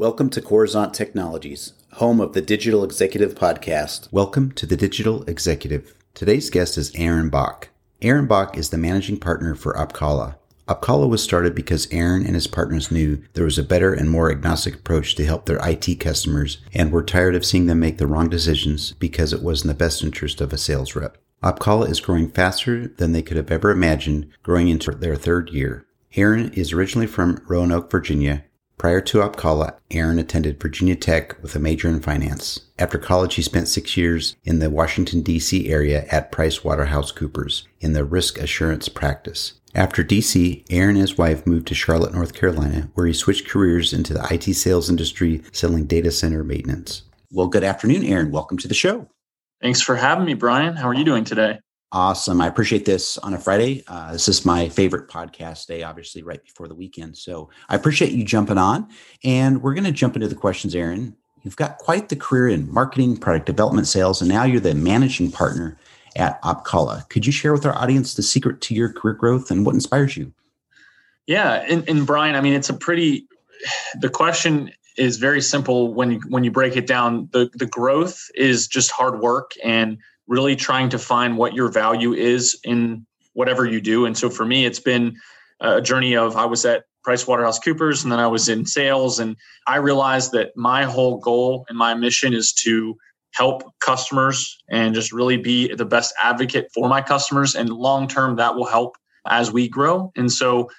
Welcome to Coruzant Technologies, home of the Digital Executive Podcast. Welcome to the Digital Executive. Today's guest is Aaron Bock. Aaron Bock is the managing partner for Opkalla. Opkalla was started because Aaron and his partners knew there was a better and more agnostic approach to help their IT customers and were tired of seeing them make the wrong decisions because it was in the best interest of a sales rep. Opkalla is growing faster than they could have ever imagined, growing into their third year. Aaron is originally from Roanoke, Virginia, Prior to Opkalla, Aaron attended Virginia Tech with a major in finance. After college, he spent six years in the Washington, D.C. area at PricewaterhouseCoopers in the risk assurance practice. After DC, Aaron and his wife moved to Charlotte, North Carolina, where he switched careers into the IT sales industry selling data center maintenance. Well, good afternoon, Aaron. Welcome to the show. Thanks for having me, Brian. How are you doing today? Awesome. I appreciate this on a Friday. Uh, this is my favorite podcast day, obviously, right before the weekend. So I appreciate you jumping on. And we're going to jump into the questions, Aaron. You've got quite the career in marketing, product development, sales, and now you're the managing partner at Opkalla. Could you share with our audience the secret to your career growth and what inspires you? Yeah. And, and Brian, I mean, it's a pretty, the question is very simple when you, when you break it down. The, the growth is just hard work and really trying to find what your value is in whatever you do. And so for me, it's been a journey of I was at PricewaterhouseCoopers and then I was in sales. And I realized that my whole goal and my mission is to help customers and just really be the best advocate for my customers. And long term, that will help as we grow. And so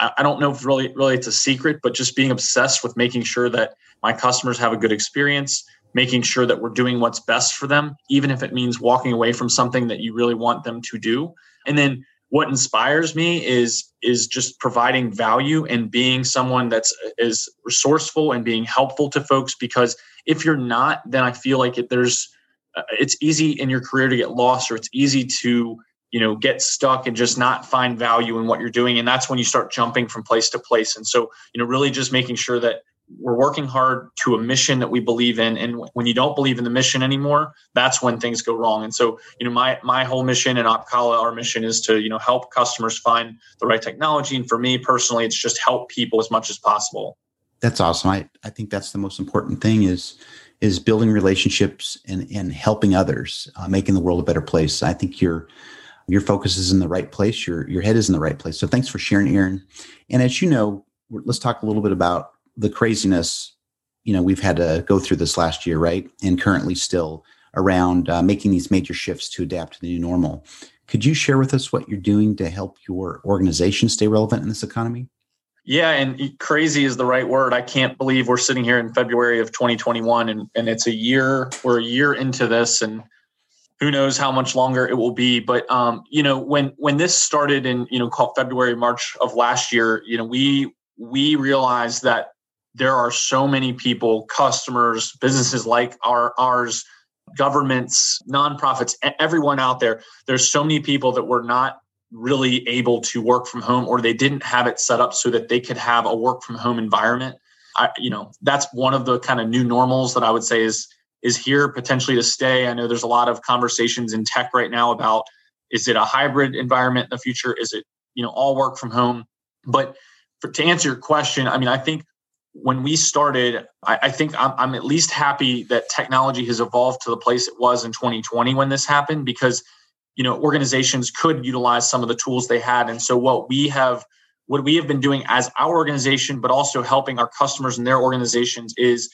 I don't know if really, really it's a secret, but just being obsessed with making sure that my customers have a good experience, making sure that we're doing what's best for them, even if it means walking away from something that you really want them to do. And then what inspires me is is just providing value and being someone that's is resourceful and being helpful to folks because if you're not then i feel like it, there's uh, it's easy in your career to get lost or it's easy to you know get stuck and just not find value in what you're doing and that's when you start jumping from place to place and so you know really just making sure that we're working hard to a mission that we believe in. And when you don't believe in the mission anymore that's when things go wrong. And so you know my my whole mission and opkalla our mission is to you know help customers find the right technology. And for me personally it's just help people as much as possible. That's awesome. I i think that's the most important thing is is building relationships and and helping others uh, making the world a better place. I think your your focus is in the right place. Your your head is in the right place. So thanks for sharing aaron. And as you know let's talk a little bit about the craziness you know we've had to go through this last year right? And currently still around uh, making these major shifts to adapt to the new normal. Could you share with us what you're doing to help your organization stay relevant in this economy? Yeah and crazy is the right word. I can't believe we're sitting here in february of 2021 and, and it's a year we're a year into this and who knows how much longer it will be. But um, you know when when this started in you know called february march of last year you know we we realized that there are so many people, customers, businesses like our ours, governments, nonprofits, everyone out there. There's so many people that were not really able to work from home or they didn't have it set up so that they could have a work from home environment. I, you know, that's one of the kind of new normals that I would say is is here potentially to stay. I know there's a lot of conversations in tech right now about is it a hybrid environment in the future? Is it, you know, all work from home? But for, to answer your question, I mean, I think when we started, I, I think I'm, I'm, at least happy that technology has evolved to the place it was in 2020 when this happened because you know organizations could utilize some of the tools they had. And so what we have what we have been doing as our organization but also helping our customers and their organizations is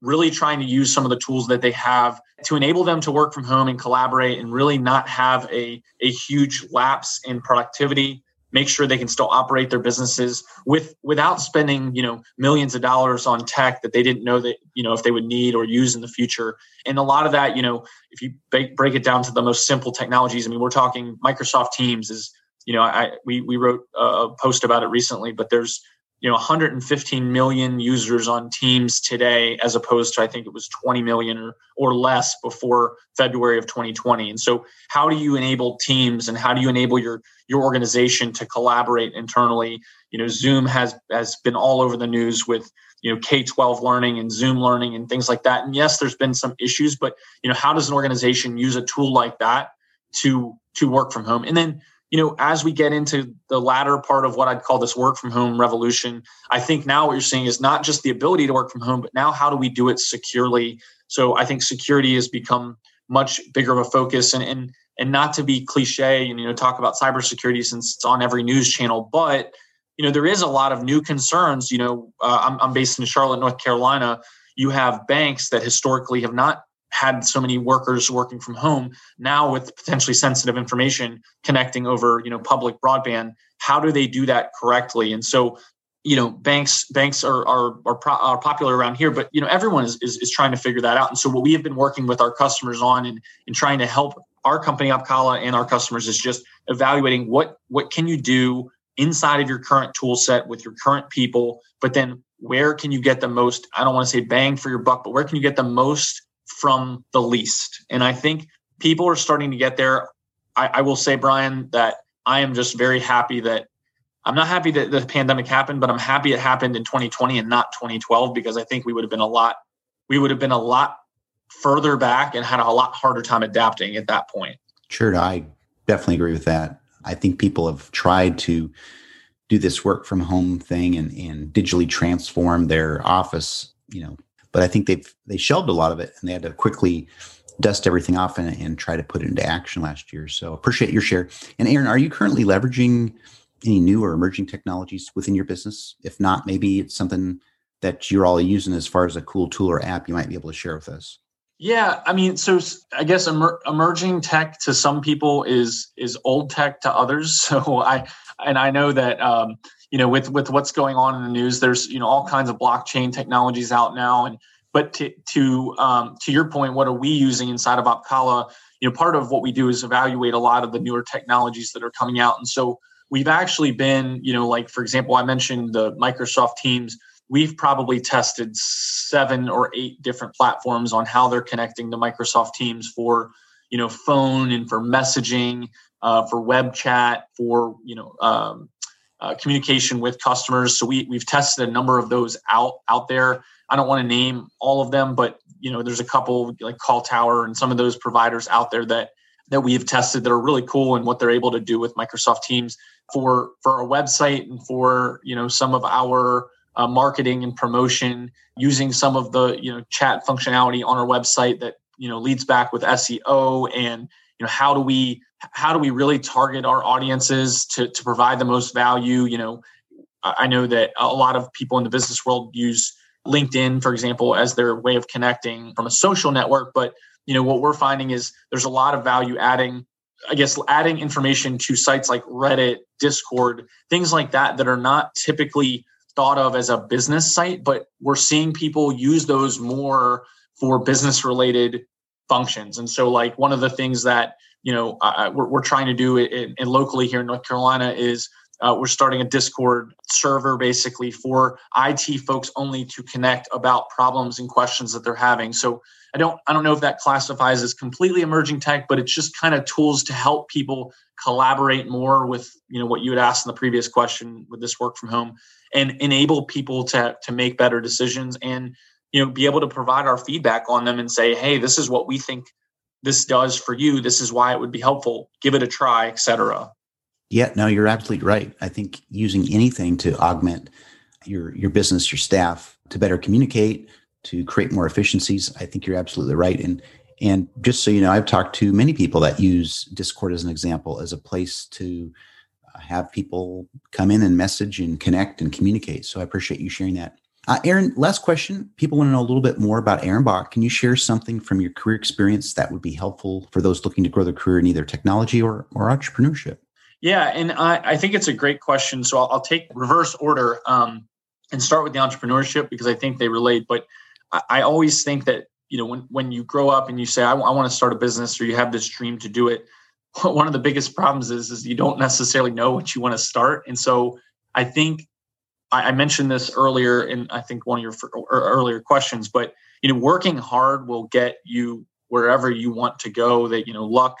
really trying to use some of the tools that they have to enable them to work from home and collaborate and really not have a, a huge lapse in productivity make sure they can still operate their businesses with without spending you know millions of dollars on tech that they didn't know that you know if they would need or use in the future. And a lot of that you know if you break it down to the most simple technologies i mean we're talking microsoft teams is you know i we, we wrote a post about it recently but there's you know 115 million users on teams today as opposed to i think it was 20 million or, or less before february of 2020 and so how do you enable teams and how do you enable your your organization to collaborate internally? You know zoom has has been all over the news with you know k-12 learning and zoom learning and things like that. And yes there's been some issues but you know how does an organization use a tool like that to to work from home? And then you know, as we get into the latter part of what I'd call this work from home revolution, I think now what you're seeing is not just the ability to work from home, but now how do we do it securely? So I think security has become much bigger of a focus and and and not to be cliche and you know talk about cybersecurity since it's on every news channel, but you know there is a lot of new concerns. You know, uh, I'm, I'm based in Charlotte, North Carolina. You have banks that historically have not had so many workers working from home now with potentially sensitive information connecting over you know public broadband how do they do that correctly? And so you know banks banks are are are, pro, are popular around here but you know everyone is, is, is trying to figure that out. And so what we have been working with our customers on and, and trying to help our company Opkalla and our customers is just evaluating what what can you do inside of your current tool set with your current people but then where can you get the most i don't want to say bang for your buck but where can you get the most from the least. And I think people are starting to get there. I, I will say, Brian, that I am just very happy that I'm not happy that the pandemic happened, but I'm happy it happened in 2020 and not 2012 because I think we would have been a lot, we would have been a lot further back and had a lot harder time adapting at that point. Sure, I definitely agree with that. I think people have tried to do this work from home thing and, and digitally transform their office, you know, but I think they've they shelved a lot of it and they had to quickly dust everything off and, and try to put it into action last year. So appreciate your share. And Aaron, are you currently leveraging any new or emerging technologies within your business? If not, maybe it's something that you're all using as far as a cool tool or app you might be able to share with us. Yeah, I mean, so I guess emer- emerging tech to some people is is old tech to others. So I and I know that um, you know with with what's going on in the news there's you know all kinds of blockchain technologies out now. And but to to um, to your point what are we using inside of opkalla you know part of what we do is evaluate a lot of the newer technologies that are coming out. And so we've actually been you know like for example i mentioned the microsoft teams. We've probably tested seven or eight different platforms on how they're connecting to microsoft teams for you know phone and for messaging uh, for web chat for you know um, uh, communication with customers. So we we've tested a number of those out out there. I don't want to name all of them, but you know, there's a couple like CallTower and some of those providers out there that that we have tested that are really cool and what they're able to do with Microsoft Teams for for a website and for you know some of our uh, marketing and promotion using some of the you know chat functionality on our website that you know leads back with SEO and you know how do we how do we really target our audiences to, to provide the most value? You know i know that a lot of people in the business world use linkedin for example as their way of connecting from a social network but you know what we're finding is there's a lot of value adding i guess adding information to sites like reddit discord things like that that are not typically thought of as a business site but we're seeing people use those more for business related functions. And so like one of the things that you know uh, we're, we're trying to do it locally here in north carolina is uh, we're starting a discord server basically for it folks only to connect about problems and questions that they're having. So i don't i don't know if that classifies as completely emerging tech but it's just kind of tools to help people collaborate more with you know what you had asked in the previous question with this work from home and enable people to to make better decisions and you know be able to provide our feedback on them and say hey this is what we think this does for you this is why it would be helpful. Give it a try etc yeah no you're absolutely right. I think using anything to augment your your business your staff to better communicate to create more efficiencies i think you're absolutely right. And and just so you know i've talked to many people that use discord as an example as a place to have people come in and message and connect and communicate. So i appreciate you sharing that uh, Aaron, last question. People want to know a little bit more about Aaron Bock. Can you share something from your career experience that would be helpful for those looking to grow their career in either technology or, or entrepreneurship? Yeah, and I, I think it's a great question. So I'll, I'll take reverse order um, and start with the entrepreneurship because I think they relate. But I, I always think that you know when when you grow up and you say I, w- I want to start a business or you have this dream to do it, one of the biggest problems is is you don't necessarily know what you want to start. And so I think I, I mentioned this earlier in I think one of your earlier questions, but you know, working hard will get you wherever you want to go. That you know, luck.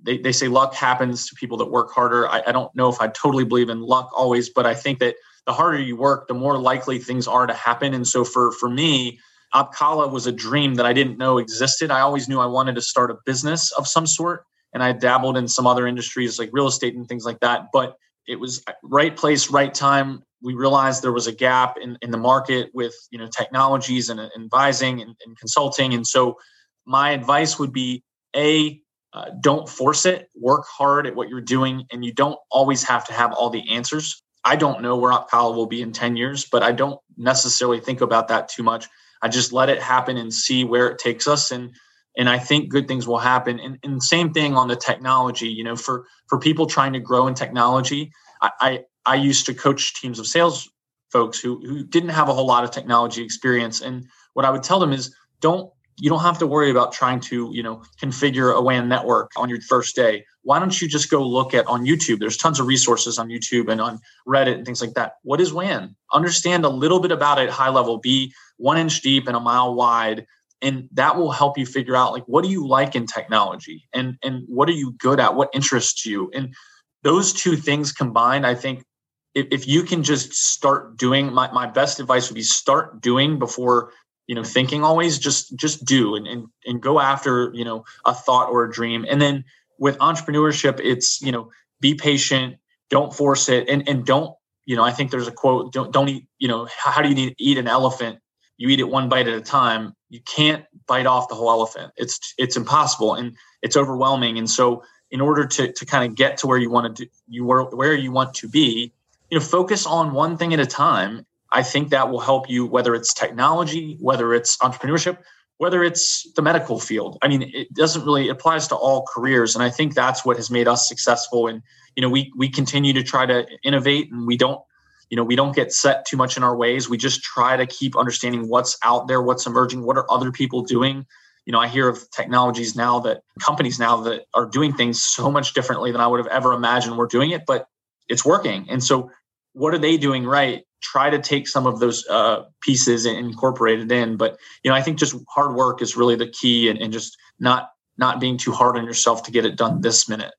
They, they say luck happens to people that work harder. I, I don't know if I totally believe in luck always, but I think that the harder you work, the more likely things are to happen. And so for for me, Opkalla was a dream that I didn't know existed. I always knew I wanted to start a business of some sort. and I dabbled in some other industries like real estate and things like that. But it was right place, right time. We realized there was a gap in, in the market with you know technologies and, and advising and, and consulting. And so my advice would be a uh, don't force it. Work hard at what you're doing, and you don't always have to have all the answers. I don't know where Opkalla will be in 10 years, but I don't necessarily think about that too much. I just let it happen and see where it takes us. And and I think good things will happen. And, and same thing on the technology. You know, for for people trying to grow in technology, I, I, used to coach teams of sales folks who who didn't have a whole lot of technology experience. And what I would tell them is don't you don't have to worry about trying to you know configure a WAN network on your first day. Why don't you just go look at on YouTube? There's tons of resources on YouTube and on Reddit and things like that. What is WAN? Understand a little bit about it high level. Be one inch deep and a mile wide and that will help you figure out like what do you like in technology and and what are you good at what interests you and those two things combined i think if, if you can just start doing my, my best advice would be start doing before you know thinking always just just do and, and and go after you know a thought or a dream. And then with entrepreneurship it's you know be patient don't force it and and don't you know i think there's a quote don't don't eat you know how do you need, eat an elephant? You eat it one bite at a time. You can't bite off the whole elephant. It's it's impossible and it's overwhelming. And so in order to to kind of get to where you want to do you were where you want to be you know focus on one thing at a time i think that will help you whether it's technology whether it's entrepreneurship whether it's the medical field. I mean it doesn't really it applies to all careers and i think that's what has made us successful. And you know we we continue to try to innovate and we don't you know we don't get set too much in our ways. We just try to keep understanding what's out there what's emerging what are other people doing. You know i hear of technologies now that companies now that are doing things so much differently than i would have ever imagined we're doing it but it's working. And so what are they doing right try to take some of those uh, pieces and incorporate it in but you know i think just hard work is really the key and, and just not not being too hard on yourself to get it done this minute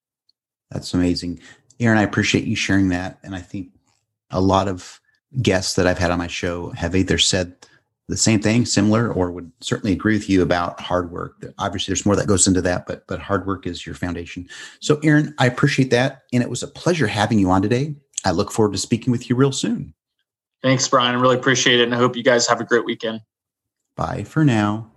that's amazing aaron i appreciate you sharing that and i think a lot of guests that I've had on my show have either said the same thing, similar, or would certainly agree with you about hard work. Obviously, there's more that goes into that, but but hard work is your foundation. So, Aaron, I appreciate that, and it was a pleasure having you on today. I look forward to speaking with you real soon. Thanks, Brian. I really appreciate it, and I hope you guys have a great weekend. Bye for now.